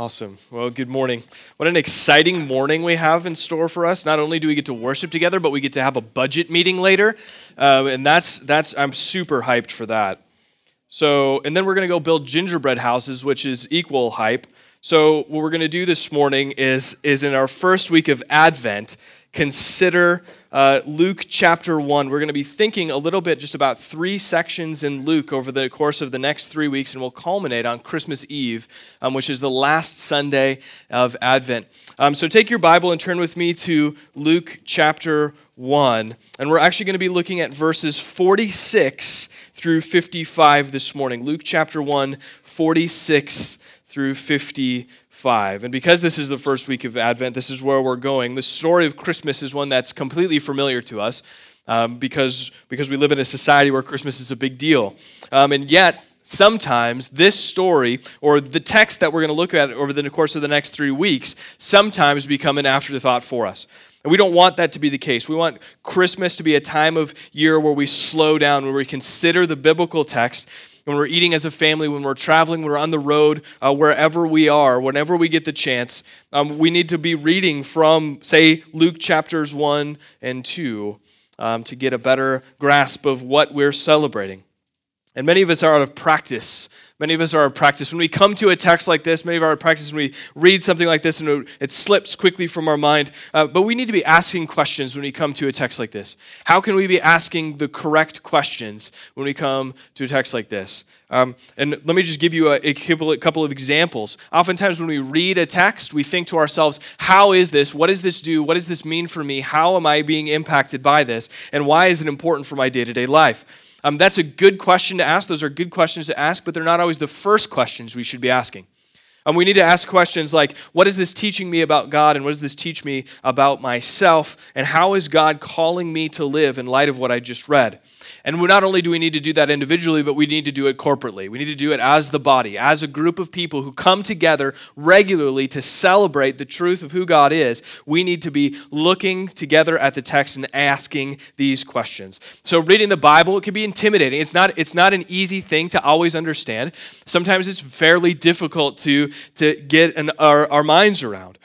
Awesome. Well, good morning. What an exciting morning we have in store for us. Not only do we get to worship together, but we get to have a budget meeting later, uh, and that's that's I'm super hyped for that. So, and then we're going to go build gingerbread houses, which is equal hype. So, what we're going to do this morning is is in our first week of Advent, consider uh, Luke chapter 1. We're going to be thinking a little bit just about three sections in Luke over the course of the next three weeks, and we'll culminate on Christmas Eve, um, which is the last Sunday of Advent. Um, so take your Bible and turn with me to Luke chapter 1. And we're actually going to be looking at verses 46 through 55 this morning. Luke chapter 1, 46 through 55. And because this is the first week of Advent, this is where we're going. The story of Christmas is one that's completely familiar to us um, because, because we live in a society where Christmas is a big deal. Um, and yet, sometimes this story or the text that we're going to look at over the course of the next three weeks sometimes become an afterthought for us. And we don't want that to be the case. We want Christmas to be a time of year where we slow down, where we consider the biblical text when we're eating as a family, when we're traveling, when we're on the road, uh, wherever we are, whenever we get the chance, um, we need to be reading from, say, Luke chapters 1 and 2 um, to get a better grasp of what we're celebrating. And many of us are out of practice Many of us are out of practice. When we come to a text like this, many of our practice when we read something like this and it slips quickly from our mind. Uh, but we need to be asking questions when we come to a text like this. How can we be asking the correct questions when we come to a text like this? Um, and let me just give you a, a couple of examples. Oftentimes, when we read a text, we think to ourselves, How is this? What does this do? What does this mean for me? How am I being impacted by this? And why is it important for my day to day life? Um, that's a good question to ask. Those are good questions to ask, but they're not always the first questions we should be asking. Um, we need to ask questions like, what is this teaching me about God, and what does this teach me about myself, and how is God calling me to live in light of what I just read? And not only do we need to do that individually, but we need to do it corporately. We need to do it as the body, as a group of people who come together regularly to celebrate the truth of who God is. We need to be looking together at the text and asking these questions. So reading the Bible, it can be intimidating. It's not, it's not an easy thing to always understand. Sometimes it's fairly difficult to, to get an, our, our minds around.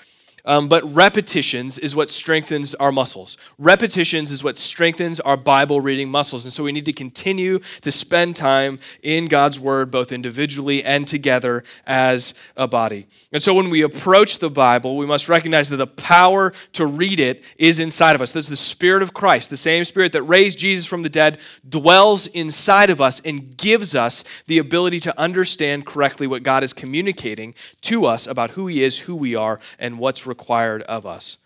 Um, but repetitions is what strengthens our muscles. Repetitions is what strengthens our Bible reading muscles. And so we need to continue to spend time in God's Word, both individually and together as a body. And so when we approach the Bible, we must recognize that the power to read it is inside of us. There's the Spirit of Christ, the same Spirit that raised Jesus from the dead, dwells inside of us and gives us the ability to understand correctly what God is communicating to us about who He is, who we are, and what's required required of us.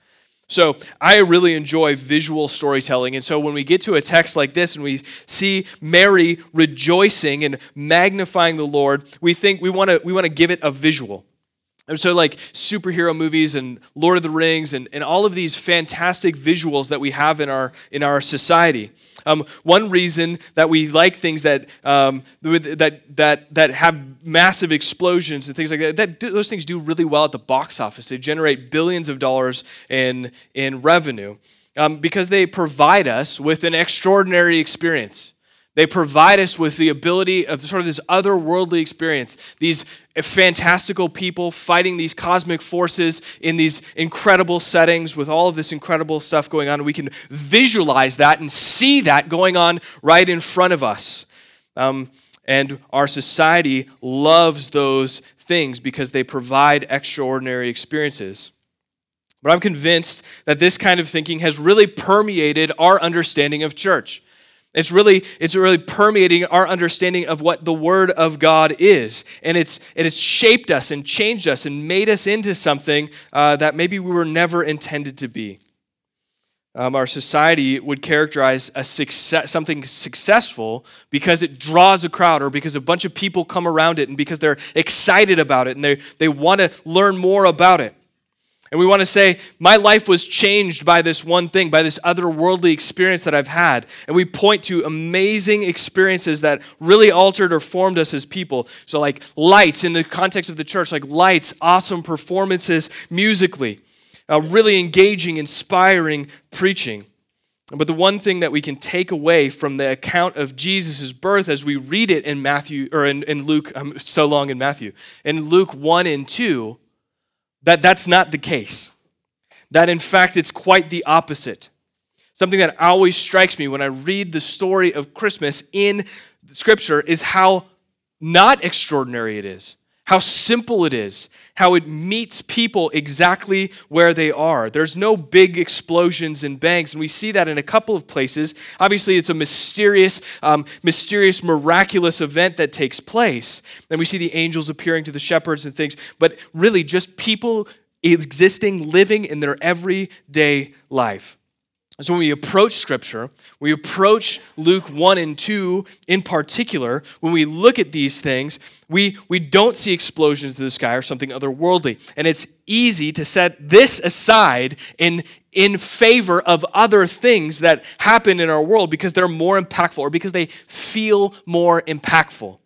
So I really enjoy visual storytelling. And so when we get to a text like this and we see Mary rejoicing and magnifying the Lord, we think we want to we want to give it a visual. So, like superhero movies and Lord of the Rings and, and all of these fantastic visuals that we have in our, in our society. Um, one reason that we like things that, um, that, that, that have massive explosions and things like that, that those things do really well at the box office. They generate billions of dollars in, in revenue um, because they provide us with an extraordinary experience. They provide us with the ability of sort of this otherworldly experience, these fantastical people fighting these cosmic forces in these incredible settings with all of this incredible stuff going on. We can visualize that and see that going on right in front of us. Um, and our society loves those things because they provide extraordinary experiences. But I'm convinced that this kind of thinking has really permeated our understanding of church. It's really, it's really permeating our understanding of what the Word of God is. And it's, it has shaped us and changed us and made us into something uh, that maybe we were never intended to be. Um, our society would characterize a success, something successful because it draws a crowd or because a bunch of people come around it and because they're excited about it and they, they want to learn more about it. And we want to say, my life was changed by this one thing, by this otherworldly experience that I've had. And we point to amazing experiences that really altered or formed us as people. So, like lights in the context of the church, like lights, awesome performances musically, uh, really engaging, inspiring preaching. But the one thing that we can take away from the account of Jesus' birth as we read it in Matthew, or in, in Luke, I'm so long in Matthew, in Luke 1 and 2, that that's not the case. That in fact, it's quite the opposite. Something that always strikes me when I read the story of Christmas in Scripture is how not extraordinary it is how simple it is, how it meets people exactly where they are. There's no big explosions and bangs, and we see that in a couple of places. Obviously, it's a mysterious, um, mysterious, miraculous event that takes place, and we see the angels appearing to the shepherds and things. But really, just people existing, living in their everyday life. So when we approach Scripture, we approach Luke 1 and 2 in particular, when we look at these things, we, we don't see explosions to the sky or something otherworldly. And it's easy to set this aside in, in favor of other things that happen in our world because they're more impactful or because they feel more impactful.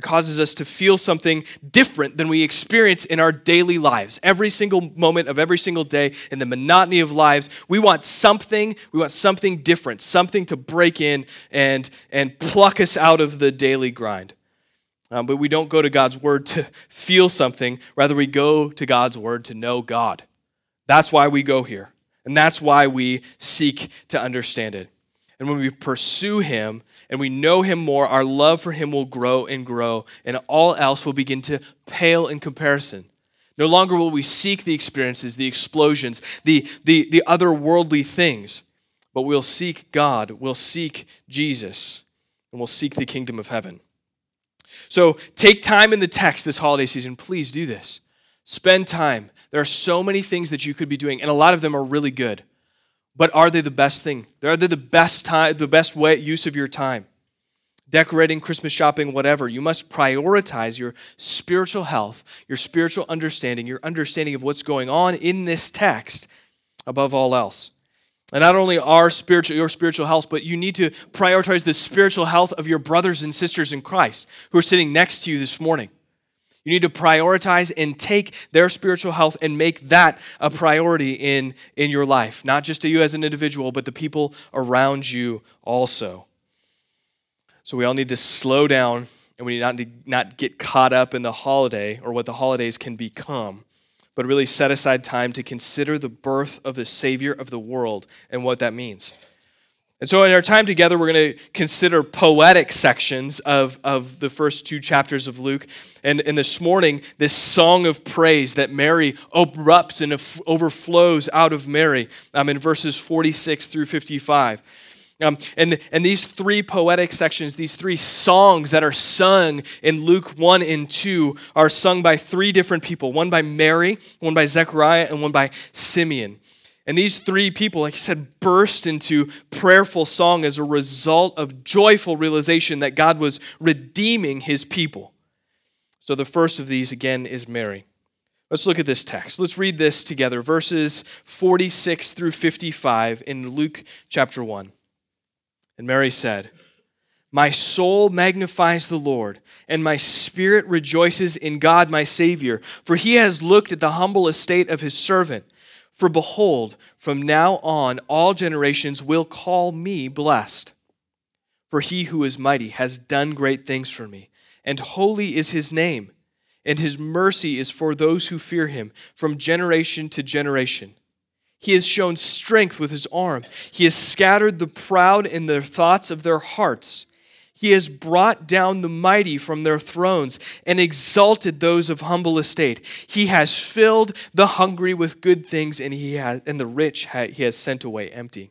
It causes us to feel something different than we experience in our daily lives. Every single moment of every single day in the monotony of lives, we want something, we want something different, something to break in and, and pluck us out of the daily grind. Um, but we don't go to God's word to feel something, rather, we go to God's word to know God. That's why we go here. And that's why we seek to understand it. And when we pursue Him, and we know Him more, our love for Him will grow and grow, and all else will begin to pale in comparison. No longer will we seek the experiences, the explosions, the, the, the otherworldly things, but we'll seek God, we'll seek Jesus, and we'll seek the kingdom of heaven. So take time in the text this holiday season. Please do this. Spend time. There are so many things that you could be doing, and a lot of them are really good. But are they the best thing? Are they the best time, the best way use of your time? Decorating, Christmas shopping, whatever. You must prioritize your spiritual health, your spiritual understanding, your understanding of what's going on in this text above all else. And not only our spiritual, your spiritual health, but you need to prioritize the spiritual health of your brothers and sisters in Christ who are sitting next to you this morning. You need to prioritize and take their spiritual health and make that a priority in, in your life, not just to you as an individual, but the people around you also. So we all need to slow down and we need not to not get caught up in the holiday or what the holidays can become, but really set aside time to consider the birth of the Savior of the world and what that means. And so, in our time together, we're going to consider poetic sections of, of the first two chapters of Luke. And, and this morning, this song of praise that Mary erupts and overflows out of Mary um, in verses 46 through 55. Um, and, and these three poetic sections, these three songs that are sung in Luke 1 and 2, are sung by three different people one by Mary, one by Zechariah, and one by Simeon. And these three people, like I said, burst into prayerful song as a result of joyful realization that God was redeeming his people. So the first of these, again, is Mary. Let's look at this text. Let's read this together, verses 46 through 55 in Luke chapter 1. And Mary said, My soul magnifies the Lord, and my spirit rejoices in God my Savior, for he has looked at the humble estate of his servant. For behold, from now on all generations will call me blessed. For he who is mighty has done great things for me, and holy is his name, and his mercy is for those who fear him from generation to generation. He has shown strength with his arm. He has scattered the proud in the thoughts of their hearts. He has brought down the mighty from their thrones and exalted those of humble estate. He has filled the hungry with good things, and, he has, and the rich he has sent away empty.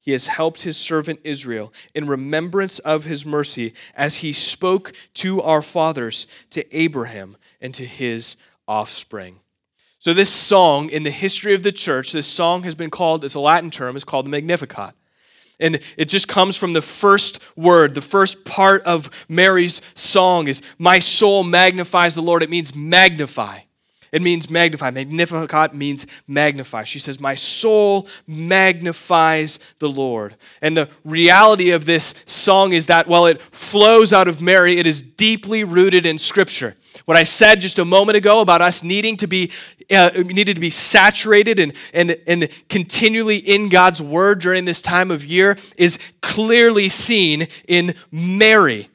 He has helped his servant Israel in remembrance of his mercy, as he spoke to our fathers, to Abraham, and to his offspring. So, this song in the history of the church, this song has been called, it's a Latin term, it's called the Magnificat. And it just comes from the first word. The first part of Mary's song is, My soul magnifies the Lord. It means magnify. It means magnify. Magnificat means magnify. She says, My soul magnifies the Lord. And the reality of this song is that while it flows out of Mary, it is deeply rooted in Scripture. What I said just a moment ago about us needing to be uh, needed to be saturated and, and, and continually in God's word during this time of year is clearly seen in Mary.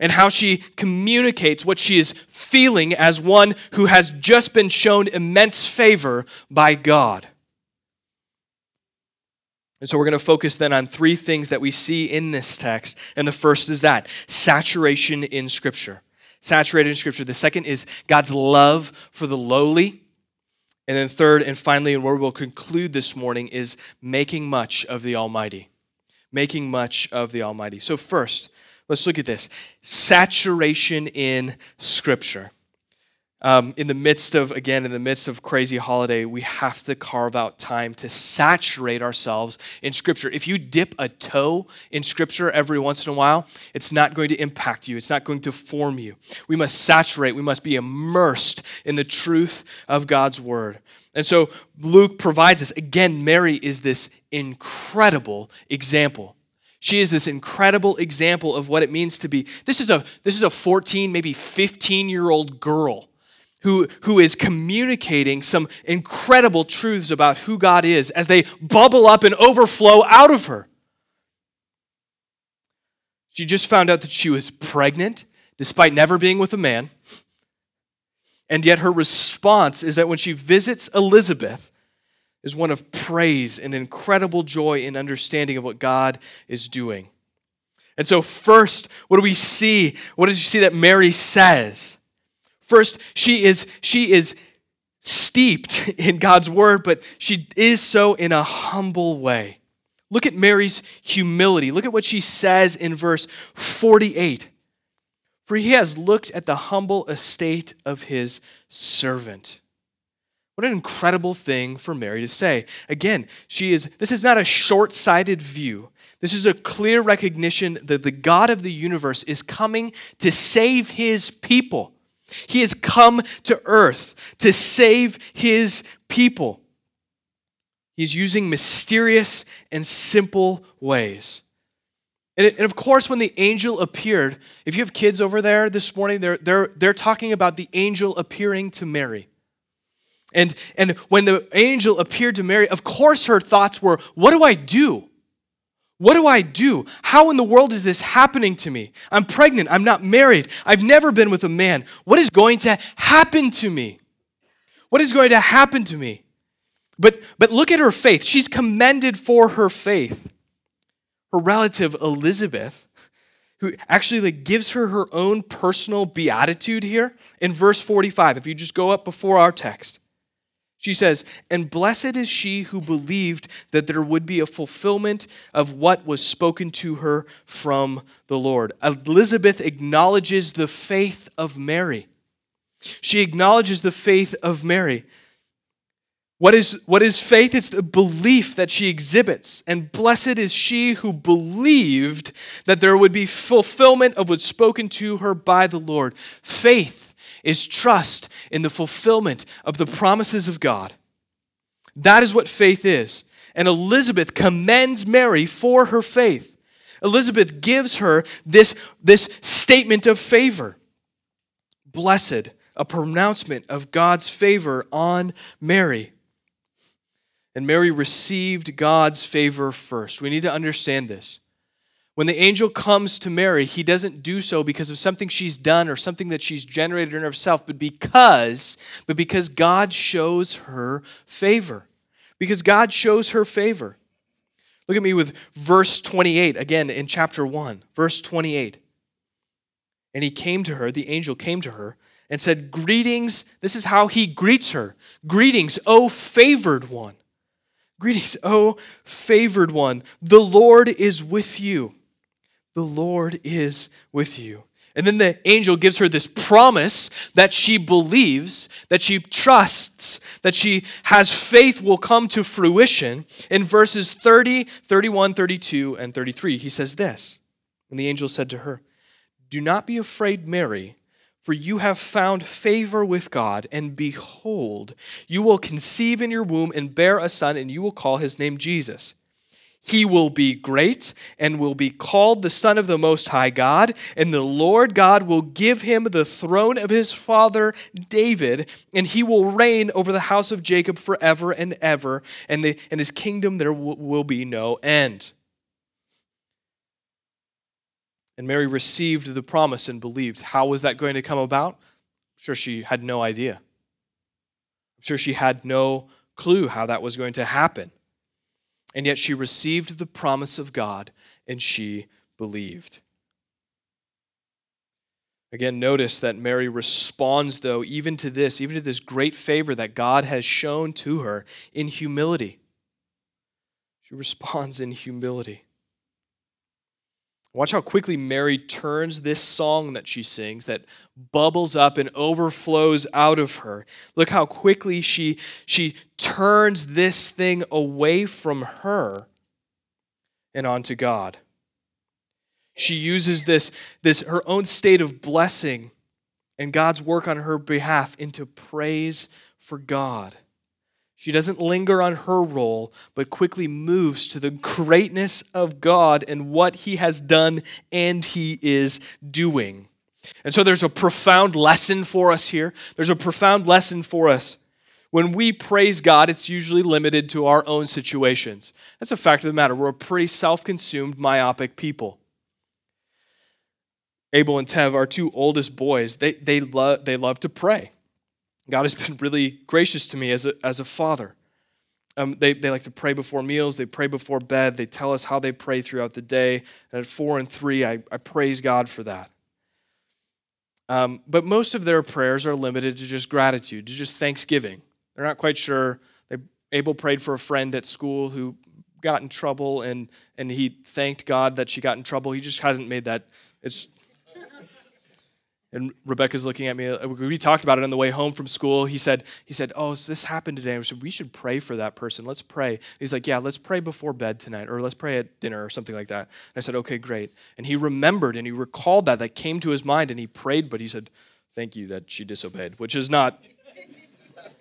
And how she communicates what she is feeling as one who has just been shown immense favor by God. And so we're going to focus then on three things that we see in this text. And the first is that saturation in Scripture. Saturated in Scripture. The second is God's love for the lowly. And then, third and finally, and where we'll conclude this morning, is making much of the Almighty. Making much of the Almighty. So, first, let's look at this saturation in Scripture um, in the midst of, again, in the midst of crazy holiday, we have to carve out time to saturate ourselves in Scripture. If you dip a toe in Scripture every once in a while, it's not going to impact you, it's not going to form you. We must saturate, we must be immersed in the truth of God's Word. And so Luke provides us. Again, Mary is this incredible example. She is this incredible example of what it means to be. This is a this is a 14, maybe 15 year old girl who, who is communicating some incredible truths about who God is as they bubble up and overflow out of her. She just found out that she was pregnant despite never being with a man. And yet her response is that when she visits Elizabeth, is one of praise and incredible joy and understanding of what God is doing. And so, first, what do we see? What does you see that Mary says? First, she is, she is steeped in God's word, but she is so in a humble way. Look at Mary's humility. Look at what she says in verse 48. For he has looked at the humble estate of his servant. What an incredible thing for Mary to say. Again, she is this is not a short-sighted view. This is a clear recognition that the God of the universe is coming to save his people. He has come to earth to save his people. He's using mysterious and simple ways. And, of course, when the angel appeared, if you have kids over there this morning, they're, they're, they're talking about the angel appearing to Mary. And, and when the angel appeared to Mary, of course her thoughts were, What do I do? What do I do? How in the world is this happening to me? I'm pregnant. I'm not married. I've never been with a man. What is going to happen to me? What is going to happen to me? But, but look at her faith. She's commended for her faith. Her relative Elizabeth, who actually like gives her her own personal beatitude here in verse 45. If you just go up before our text, she says, And blessed is she who believed that there would be a fulfillment of what was spoken to her from the Lord. Elizabeth acknowledges the faith of Mary. She acknowledges the faith of Mary. What is, what is faith? It's the belief that she exhibits. And blessed is she who believed that there would be fulfillment of what's spoken to her by the Lord. Faith is trust in the fulfillment of the promises of God. That is what faith is. And Elizabeth commends Mary for her faith. Elizabeth gives her this, this statement of favor. Blessed, a pronouncement of God's favor on Mary. And Mary received God's favor first. We need to understand this. When the angel comes to Mary, he doesn't do so because of something she's done or something that she's generated in herself, but because, but because God shows her favor. Because God shows her favor. Look at me with verse 28, again in chapter 1, verse 28. And he came to her, the angel came to her, and said, Greetings. This is how he greets her. Greetings, O favored one. Greetings, O favored one. The Lord is with you. The Lord is with you. And then the angel gives her this promise that she believes, that she trusts, that she has faith will come to fruition. In verses 30, 31, 32, and 33, he says this. And the angel said to her, Do not be afraid, Mary, for you have found favor with God, and behold, you will conceive in your womb and bear a son, and you will call his name Jesus. He will be great and will be called the Son of the Most High God, and the Lord God will give him the throne of his father David, and he will reign over the house of Jacob forever and ever, and, the, and his kingdom there w- will be no end. And Mary received the promise and believed. How was that going to come about? I'm sure she had no idea. I'm sure she had no clue how that was going to happen. And yet she received the promise of God and she believed. Again, notice that Mary responds, though, even to this, even to this great favor that God has shown to her in humility. She responds in humility. Watch how quickly Mary turns this song that she sings, that bubbles up and overflows out of her. Look how quickly she, she turns this thing away from her and onto God. She uses this, this her own state of blessing and God's work on her behalf into praise for God. She doesn't linger on her role, but quickly moves to the greatness of God and what He has done and He is doing. And so there's a profound lesson for us here. There's a profound lesson for us. When we praise God, it's usually limited to our own situations. That's a fact of the matter. We're a pretty self consumed, myopic people. Abel and Tev, our two oldest boys, they, they, lo- they love to pray. God has been really gracious to me as a, as a father. Um, they, they like to pray before meals, they pray before bed, they tell us how they pray throughout the day. And at four and three, I, I praise God for that. Um, but most of their prayers are limited to just gratitude, to just thanksgiving. They're not quite sure. They, Abel prayed for a friend at school who got in trouble, and, and he thanked God that she got in trouble. He just hasn't made that. It's and Rebecca's looking at me. Uh, we talked about it on the way home from school. He said, he said, oh, so this happened today. I said, we should pray for that person. Let's pray. He's like, yeah, let's pray before bed tonight, or let's pray at dinner, or something like that. And I said, okay, great. And he remembered and he recalled that. That came to his mind, and he prayed, but he said, thank you that she disobeyed, which is not.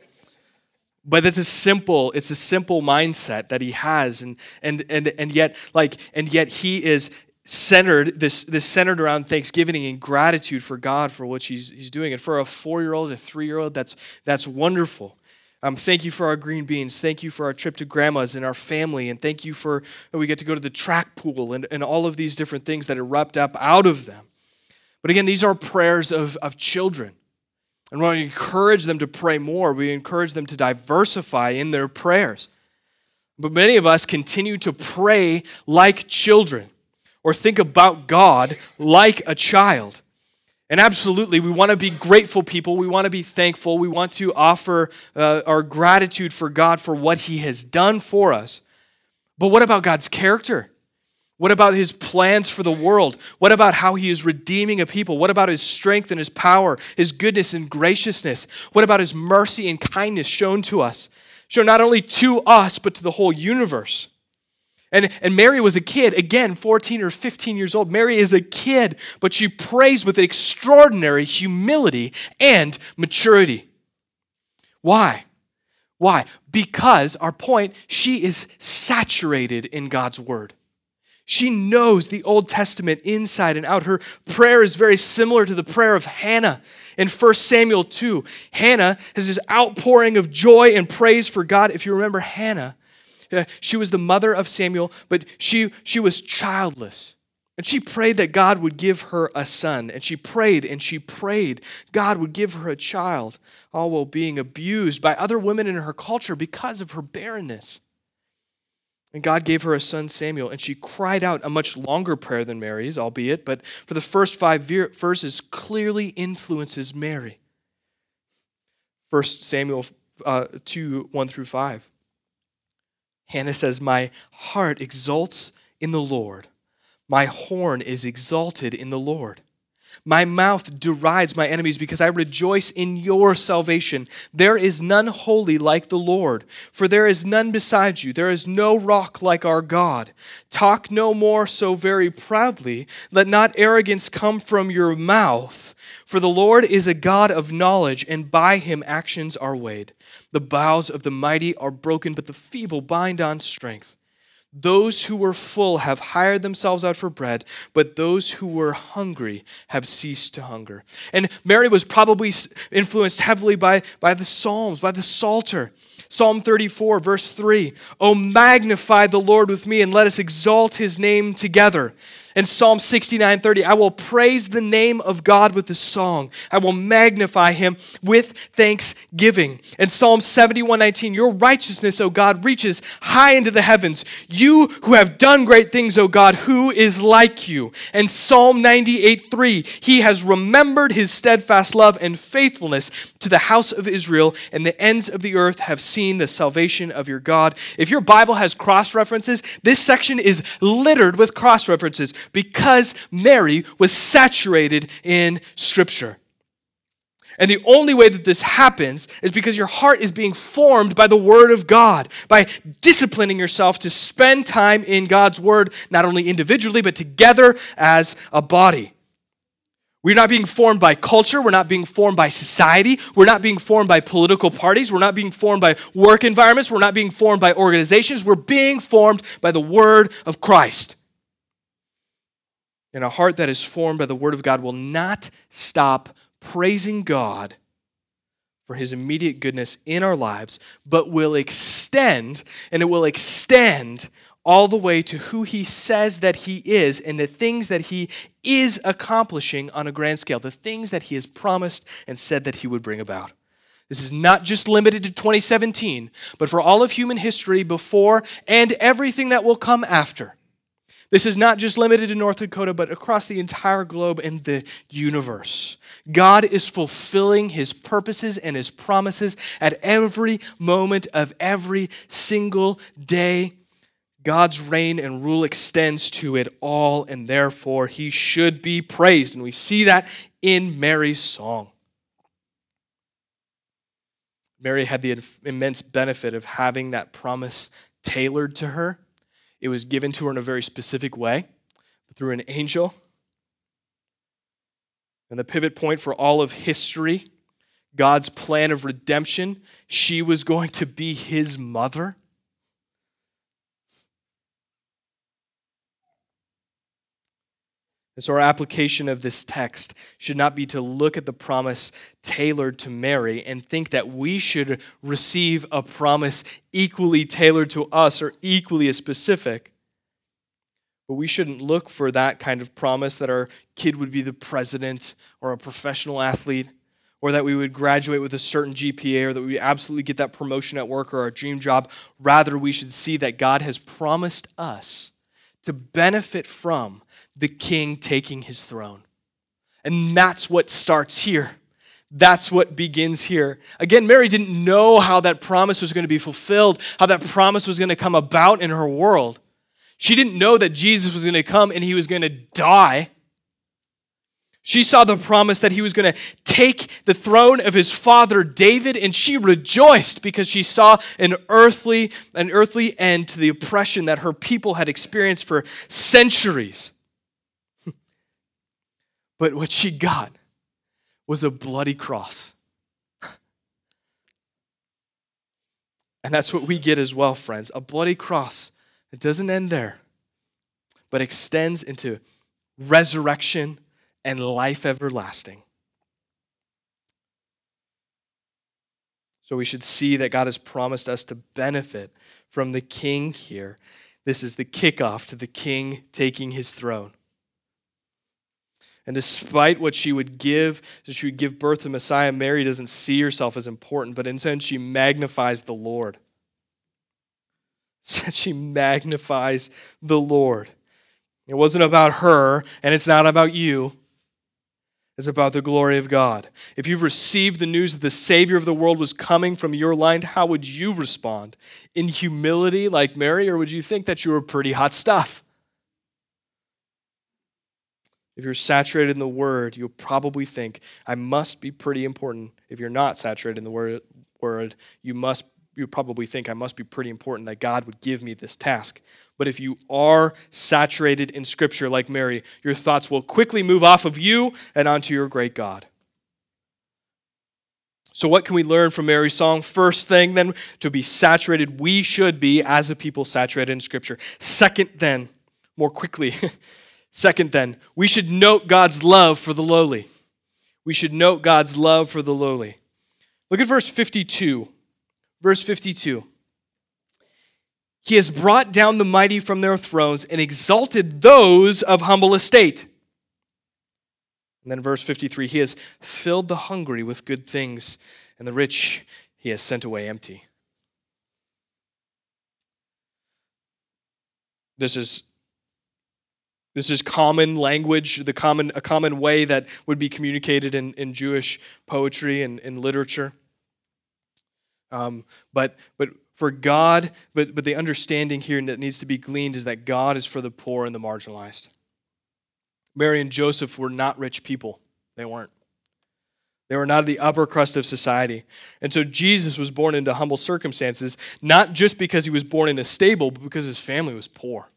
but it's a simple, it's a simple mindset that he has, and and and and yet, like, and yet he is centered this this centered around thanksgiving and gratitude for God for what he's, he's doing. And for a four-year-old a three-year-old that's that's wonderful. Um, thank you for our green beans. Thank you for our trip to grandma's and our family. And thank you for we get to go to the track pool and, and all of these different things that erupt up out of them. But again these are prayers of, of children. And we encourage them to pray more. We encourage them to diversify in their prayers. But many of us continue to pray like children or think about God like a child. And absolutely, we want to be grateful people. We want to be thankful. We want to offer uh, our gratitude for God for what He has done for us. But what about God's character? What about His plans for the world? What about how He is redeeming a people? What about His strength and His power, His goodness and graciousness? What about His mercy and kindness shown to us? Shown not only to us, but to the whole universe. And, and Mary was a kid, again, 14 or 15 years old. Mary is a kid, but she prays with extraordinary humility and maturity. Why? Why? Because, our point, she is saturated in God's word. She knows the Old Testament inside and out. Her prayer is very similar to the prayer of Hannah in 1 Samuel 2. Hannah has this outpouring of joy and praise for God. If you remember Hannah, she was the mother of Samuel, but she, she was childless. And she prayed that God would give her a son. And she prayed and she prayed God would give her a child, all while being abused by other women in her culture because of her barrenness. And God gave her a son, Samuel, and she cried out a much longer prayer than Mary's, albeit, but for the first five verses clearly influences Mary. 1 Samuel uh, 2 1 through 5. Hannah says, My heart exults in the Lord. My horn is exalted in the Lord. My mouth derides my enemies because I rejoice in your salvation. There is none holy like the Lord, for there is none beside you. There is no rock like our God. Talk no more so very proudly. Let not arrogance come from your mouth. For the Lord is a God of knowledge, and by him actions are weighed. The bows of the mighty are broken, but the feeble bind on strength. Those who were full have hired themselves out for bread, but those who were hungry have ceased to hunger. And Mary was probably influenced heavily by, by the Psalms, by the Psalter. Psalm 34, verse 3 Oh, magnify the Lord with me, and let us exalt his name together. In Psalm 69 30, I will praise the name of God with a song. I will magnify him with thanksgiving. In Psalm 71 19, your righteousness, O God, reaches high into the heavens. You who have done great things, O God, who is like you? And Psalm 98 3, he has remembered his steadfast love and faithfulness to the house of Israel, and the ends of the earth have seen the salvation of your God. If your Bible has cross references, this section is littered with cross references because Mary was saturated in Scripture. And the only way that this happens is because your heart is being formed by the Word of God, by disciplining yourself to spend time in God's Word, not only individually, but together as a body. We're not being formed by culture. We're not being formed by society. We're not being formed by political parties. We're not being formed by work environments. We're not being formed by organizations. We're being formed by the Word of Christ. And a heart that is formed by the Word of God will not stop praising God for His immediate goodness in our lives, but will extend, and it will extend all the way to who He says that He is and the things that He is accomplishing on a grand scale, the things that He has promised and said that He would bring about. This is not just limited to 2017, but for all of human history before and everything that will come after. This is not just limited to North Dakota, but across the entire globe and the universe. God is fulfilling his purposes and his promises at every moment of every single day. God's reign and rule extends to it all, and therefore he should be praised. And we see that in Mary's song. Mary had the immense benefit of having that promise tailored to her it was given to her in a very specific way through an angel. And the pivot point for all of history, God's plan of redemption, she was going to be his mother. And so, our application of this text should not be to look at the promise tailored to Mary and think that we should receive a promise equally tailored to us or equally as specific. But we shouldn't look for that kind of promise that our kid would be the president or a professional athlete or that we would graduate with a certain GPA or that we absolutely get that promotion at work or our dream job. Rather, we should see that God has promised us to benefit from the king taking his throne. And that's what starts here. That's what begins here. Again, Mary didn't know how that promise was going to be fulfilled, how that promise was going to come about in her world. She didn't know that Jesus was going to come and he was going to die she saw the promise that he was going to take the throne of his father David, and she rejoiced because she saw an earthly, an earthly end to the oppression that her people had experienced for centuries. but what she got was a bloody cross. And that's what we get as well, friends a bloody cross. It doesn't end there, but extends into resurrection and life everlasting. So we should see that God has promised us to benefit from the king here. This is the kickoff to the king taking his throne. And despite what she would give, that she would give birth to Messiah, Mary doesn't see herself as important, but instead she magnifies the Lord. she magnifies the Lord. It wasn't about her, and it's not about you is about the glory of God. If you've received the news that the Savior of the world was coming from your line, how would you respond? In humility, like Mary, or would you think that you were pretty hot stuff? If you're saturated in the Word, you'll probably think, I must be pretty important. If you're not saturated in the Word, you must you probably think I must be pretty important that God would give me this task. But if you are saturated in Scripture like Mary, your thoughts will quickly move off of you and onto your great God. So, what can we learn from Mary's song? First thing, then, to be saturated, we should be, as a people, saturated in Scripture. Second, then, more quickly, second, then, we should note God's love for the lowly. We should note God's love for the lowly. Look at verse 52. Verse 52. He has brought down the mighty from their thrones and exalted those of humble estate. And then verse 53 He has filled the hungry with good things, and the rich he has sent away empty. This is this is common language, the common, a common way that would be communicated in, in Jewish poetry and in literature. Um, but, but for God, but, but the understanding here that needs to be gleaned is that God is for the poor and the marginalized. Mary and Joseph were not rich people. They weren't. They were not the upper crust of society. And so Jesus was born into humble circumstances, not just because he was born in a stable, but because his family was poor.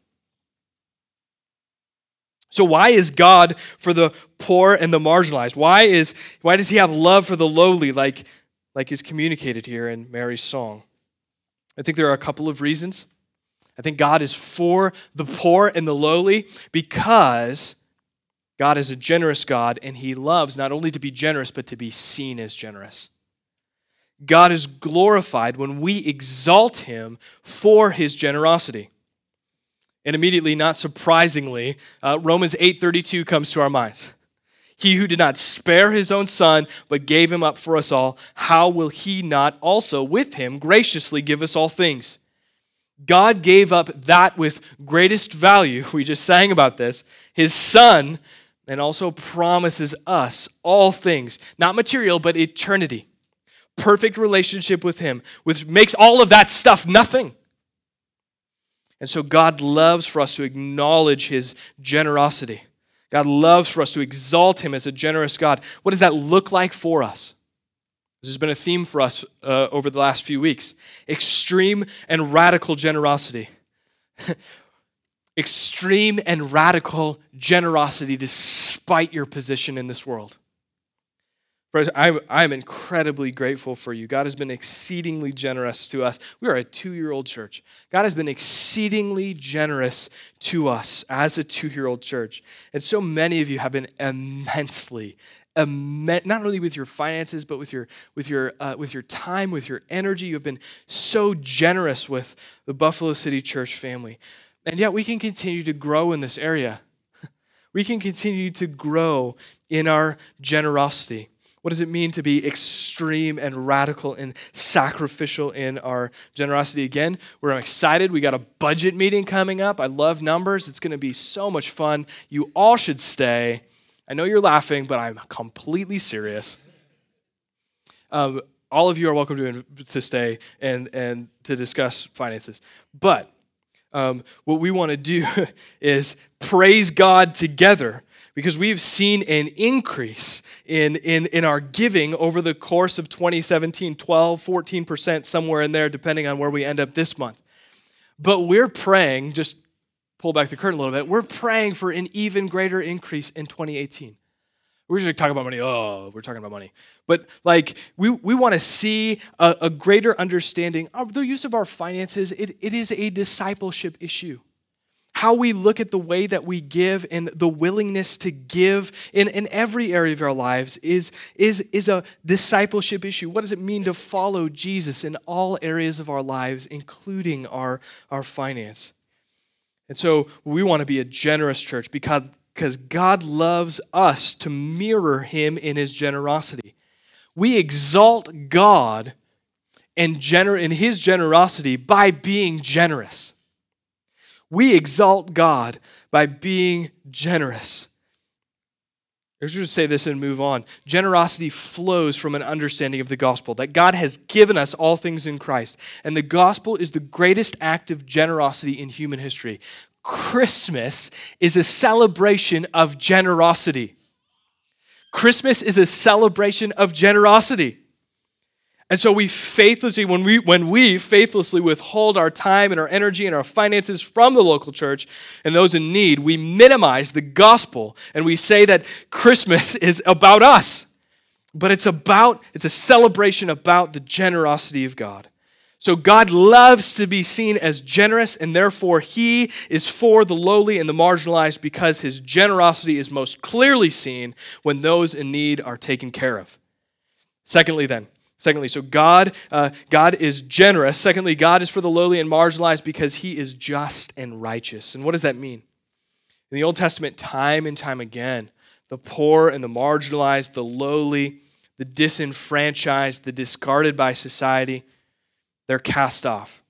So why is God for the poor and the marginalized? Why is why does he have love for the lowly like like is communicated here in Mary's song? I think there are a couple of reasons. I think God is for the poor and the lowly because God is a generous God and he loves not only to be generous but to be seen as generous. God is glorified when we exalt him for his generosity. And immediately, not surprisingly, uh, Romans 8:32 comes to our minds. He who did not spare his own son, but gave him up for us all, how will he not also with him graciously give us all things? God gave up that with greatest value, we just sang about this, his son, and also promises us all things, not material, but eternity. Perfect relationship with him, which makes all of that stuff nothing. And so God loves for us to acknowledge his generosity. God loves for us to exalt him as a generous God. What does that look like for us? This has been a theme for us uh, over the last few weeks extreme and radical generosity. extreme and radical generosity despite your position in this world. I'm, I'm incredibly grateful for you. God has been exceedingly generous to us. We are a two year old church. God has been exceedingly generous to us as a two year old church. And so many of you have been immensely, immen- not only with your finances, but with your, with, your, uh, with your time, with your energy. You have been so generous with the Buffalo City Church family. And yet we can continue to grow in this area. We can continue to grow in our generosity. What does it mean to be extreme and radical and sacrificial in our generosity? Again, we're excited. We got a budget meeting coming up. I love numbers. It's going to be so much fun. You all should stay. I know you're laughing, but I'm completely serious. Um, all of you are welcome to, to stay and, and to discuss finances. But um, what we want to do is praise God together because we've seen an increase in, in, in our giving over the course of 2017 12, 14%, somewhere in there, depending on where we end up this month. But we're praying, just pull back the curtain a little bit, we're praying for an even greater increase in 2018. We're just talking about money. Oh, we're talking about money. But like, we, we want to see a, a, greater understanding of the use of our finances. It, it is a discipleship issue how we look at the way that we give and the willingness to give in, in every area of our lives is, is, is a discipleship issue. What does it mean to follow Jesus in all areas of our lives, including our, our finance? And so we want to be a generous church because, because God loves us to mirror him in his generosity. We exalt God and gener- in his generosity by being generous. We exalt God by being generous. Let's just say this and move on. Generosity flows from an understanding of the gospel that God has given us all things in Christ. And the gospel is the greatest act of generosity in human history. Christmas is a celebration of generosity. Christmas is a celebration of generosity. And so we faithlessly, when we, when we faithlessly withhold our time and our energy and our finances from the local church and those in need, we minimize the gospel and we say that Christmas is about us. But it's about, it's a celebration about the generosity of God. So God loves to be seen as generous, and therefore He is for the lowly and the marginalized because His generosity is most clearly seen when those in need are taken care of. Secondly, then, Secondly, so God, uh, God is generous. Secondly, God is for the lowly and marginalized because he is just and righteous. And what does that mean? In the Old Testament, time and time again, the poor and the marginalized, the lowly, the disenfranchised, the discarded by society, they're cast off.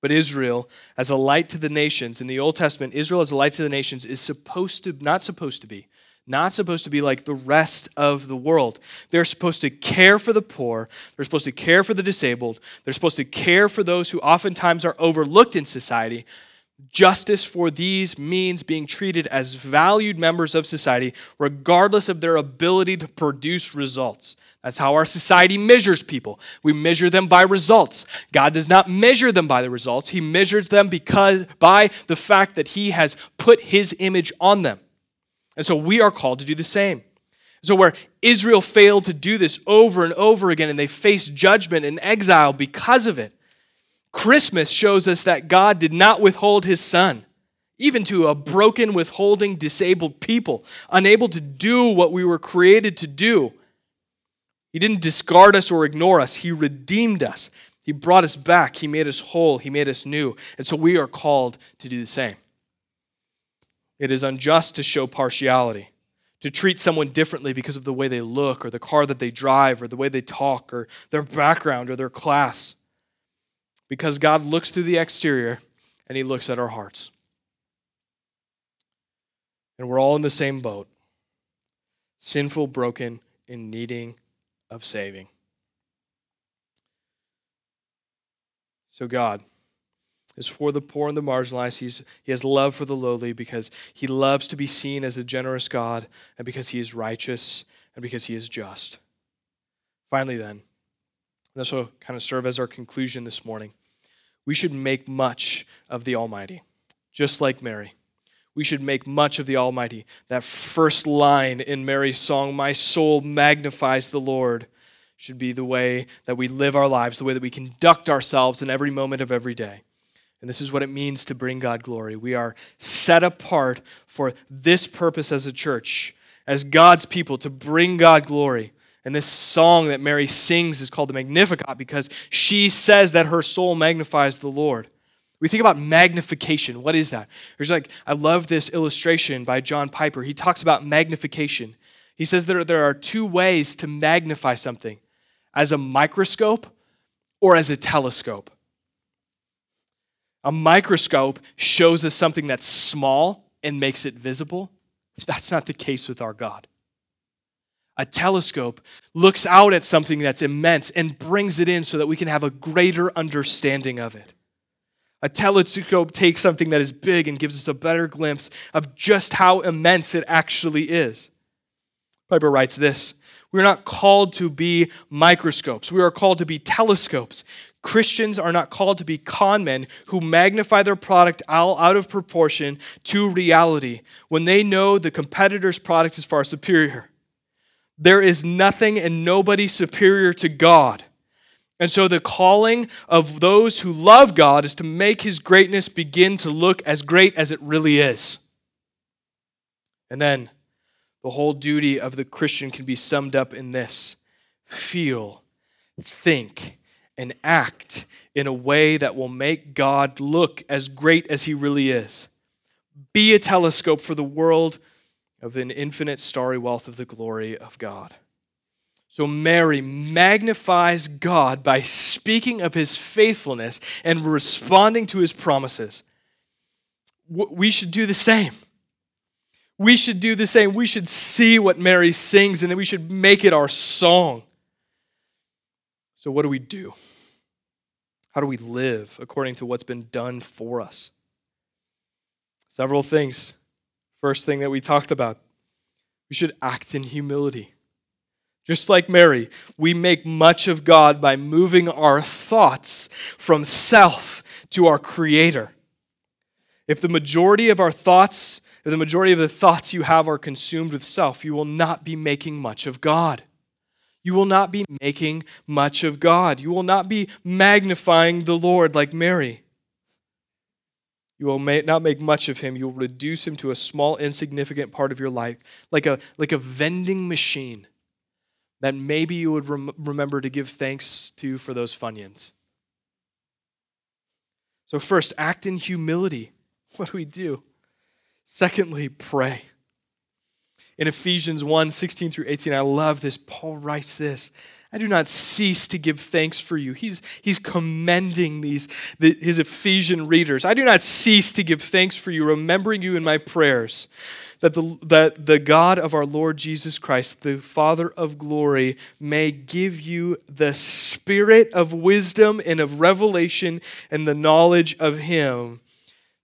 But Israel, as a light to the nations, in the Old Testament, Israel as a light to the nations is supposed to, not supposed to be, not supposed to be like the rest of the world. They're supposed to care for the poor, they're supposed to care for the disabled, they're supposed to care for those who oftentimes are overlooked in society. Justice for these means being treated as valued members of society, regardless of their ability to produce results. That's how our society measures people. We measure them by results. God does not measure them by the results. He measures them because by the fact that he has put his image on them. And so we are called to do the same. So, where Israel failed to do this over and over again and they faced judgment and exile because of it, Christmas shows us that God did not withhold his son, even to a broken, withholding, disabled people, unable to do what we were created to do. He didn't discard us or ignore us, He redeemed us. He brought us back. He made us whole. He made us new. And so we are called to do the same. It is unjust to show partiality, to treat someone differently because of the way they look, or the car that they drive, or the way they talk, or their background, or their class. Because God looks through the exterior and He looks at our hearts. And we're all in the same boat sinful, broken, and needing of saving. So, God, is for the poor and the marginalized. He's, he has love for the lowly because he loves to be seen as a generous God and because he is righteous and because he is just. Finally, then, this will kind of serve as our conclusion this morning. We should make much of the Almighty, just like Mary. We should make much of the Almighty. That first line in Mary's song, My soul magnifies the Lord, should be the way that we live our lives, the way that we conduct ourselves in every moment of every day. And this is what it means to bring God glory. We are set apart for this purpose as a church, as God's people, to bring God glory. And this song that Mary sings is called the Magnificat because she says that her soul magnifies the Lord. We think about magnification. What is that? There's like, I love this illustration by John Piper. He talks about magnification. He says that there are two ways to magnify something as a microscope or as a telescope. A microscope shows us something that's small and makes it visible. That's not the case with our God. A telescope looks out at something that's immense and brings it in so that we can have a greater understanding of it. A telescope takes something that is big and gives us a better glimpse of just how immense it actually is. Piper writes this We are not called to be microscopes, we are called to be telescopes. Christians are not called to be con men who magnify their product out of proportion to reality when they know the competitor's product is far superior. There is nothing and nobody superior to God. And so the calling of those who love God is to make his greatness begin to look as great as it really is. And then the whole duty of the Christian can be summed up in this feel, think, and act in a way that will make God look as great as he really is. Be a telescope for the world of an infinite starry wealth of the glory of God. So Mary magnifies God by speaking of his faithfulness and responding to his promises. We should do the same. We should do the same. We should see what Mary sings and then we should make it our song. So, what do we do? How do we live according to what's been done for us? Several things. First thing that we talked about we should act in humility. Just like Mary, we make much of God by moving our thoughts from self to our Creator. If the majority of our thoughts, if the majority of the thoughts you have are consumed with self, you will not be making much of God. You will not be making much of God. You will not be magnifying the Lord like Mary. You will not make much of him. You will reduce him to a small, insignificant part of your life, like a, like a vending machine that maybe you would rem- remember to give thanks to for those Funyuns. So, first, act in humility. What do we do? Secondly, pray. In Ephesians 1 16 through 18, I love this. Paul writes this I do not cease to give thanks for you. He's, he's commending these, the, his Ephesian readers. I do not cease to give thanks for you, remembering you in my prayers that the, that the God of our Lord Jesus Christ, the Father of glory, may give you the spirit of wisdom and of revelation and the knowledge of Him.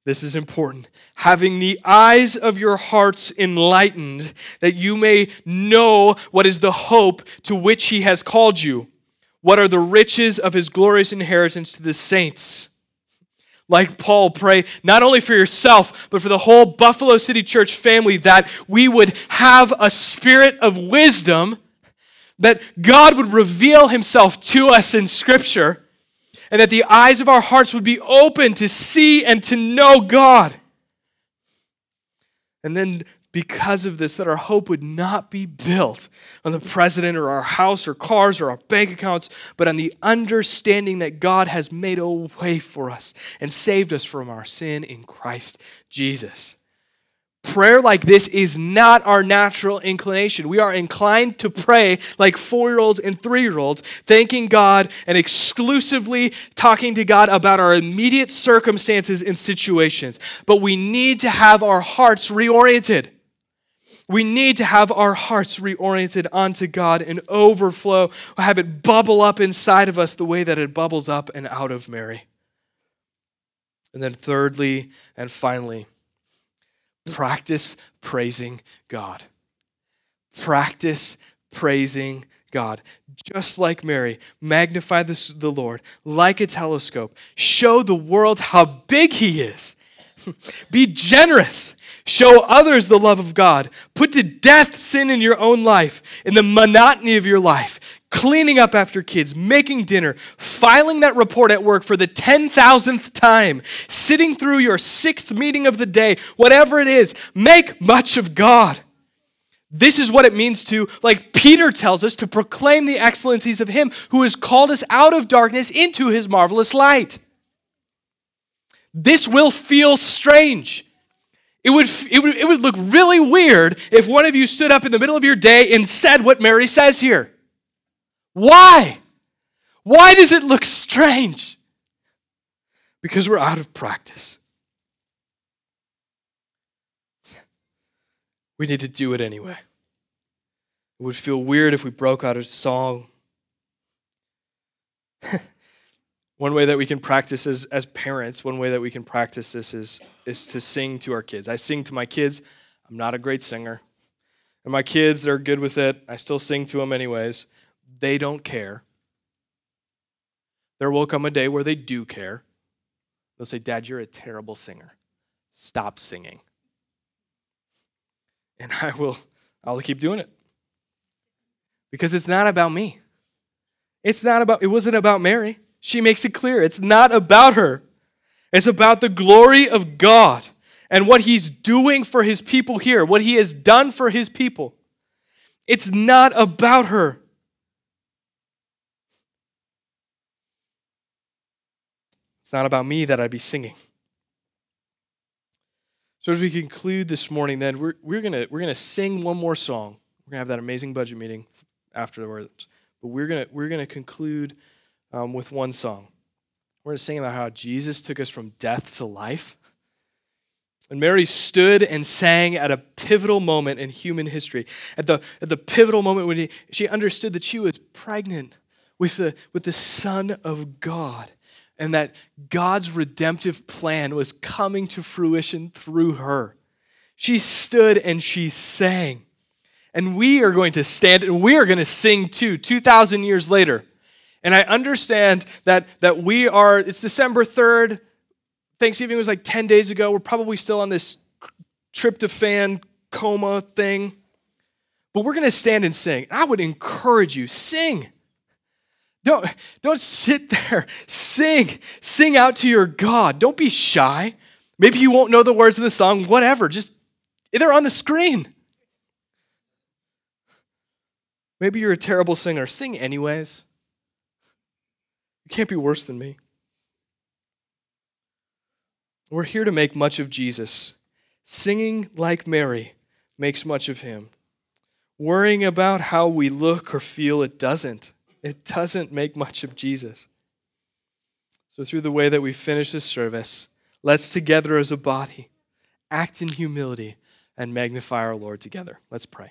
This is important. Having the eyes of your hearts enlightened, that you may know what is the hope to which He has called you, what are the riches of His glorious inheritance to the saints? Like Paul, pray not only for yourself, but for the whole Buffalo City Church family that we would have a spirit of wisdom, that God would reveal himself to us in Scripture, and that the eyes of our hearts would be open to see and to know God. And then because of this that our hope would not be built on the president or our house or cars or our bank accounts, but on the understanding that God has made a way for us and saved us from our sin in Christ Jesus. Prayer like this is not our natural inclination. We are inclined to pray like four year olds and three year olds, thanking God and exclusively talking to God about our immediate circumstances and situations. But we need to have our hearts reoriented. We need to have our hearts reoriented onto God and overflow, have it bubble up inside of us the way that it bubbles up and out of Mary. And then, thirdly and finally, practice praising God. Practice praising God. Just like Mary, magnify this, the Lord like a telescope. Show the world how big He is. Be generous Show others the love of God. Put to death sin in your own life, in the monotony of your life, cleaning up after kids, making dinner, filing that report at work for the 10,000th time, sitting through your sixth meeting of the day, whatever it is, make much of God. This is what it means to, like Peter tells us, to proclaim the excellencies of Him who has called us out of darkness into His marvelous light. This will feel strange. It would, it, would, it would look really weird if one of you stood up in the middle of your day and said what Mary says here. Why? Why does it look strange? Because we're out of practice. We need to do it anyway. It would feel weird if we broke out a song One way that we can practice as, as parents, one way that we can practice this is, is to sing to our kids. I sing to my kids. I'm not a great singer. And my kids, they're good with it. I still sing to them anyways. They don't care. There will come a day where they do care. They'll say, Dad, you're a terrible singer. Stop singing. And I will, I'll keep doing it. Because it's not about me. It's not about, it wasn't about Mary. She makes it clear it's not about her, it's about the glory of God and what He's doing for His people here, what He has done for His people. It's not about her. It's not about me that I'd be singing. So as we conclude this morning, then we're, we're gonna we're gonna sing one more song. We're gonna have that amazing budget meeting afterwards. But we're gonna we're gonna conclude um, with one song. We're going to sing about how Jesus took us from death to life. And Mary stood and sang at a pivotal moment in human history, at the, at the pivotal moment when he, she understood that she was pregnant with the, with the Son of God and that God's redemptive plan was coming to fruition through her. She stood and she sang. And we are going to stand and we are going to sing too, 2,000 years later. And I understand that, that we are, it's December 3rd. Thanksgiving was like 10 days ago. We're probably still on this tryptophan coma thing. But we're going to stand and sing. I would encourage you, sing. Don't, don't sit there. Sing. Sing out to your God. Don't be shy. Maybe you won't know the words of the song, whatever. Just, they're on the screen. Maybe you're a terrible singer. Sing anyways. You can't be worse than me. We're here to make much of Jesus. Singing like Mary makes much of him. Worrying about how we look or feel, it doesn't. It doesn't make much of Jesus. So, through the way that we finish this service, let's together as a body act in humility and magnify our Lord together. Let's pray.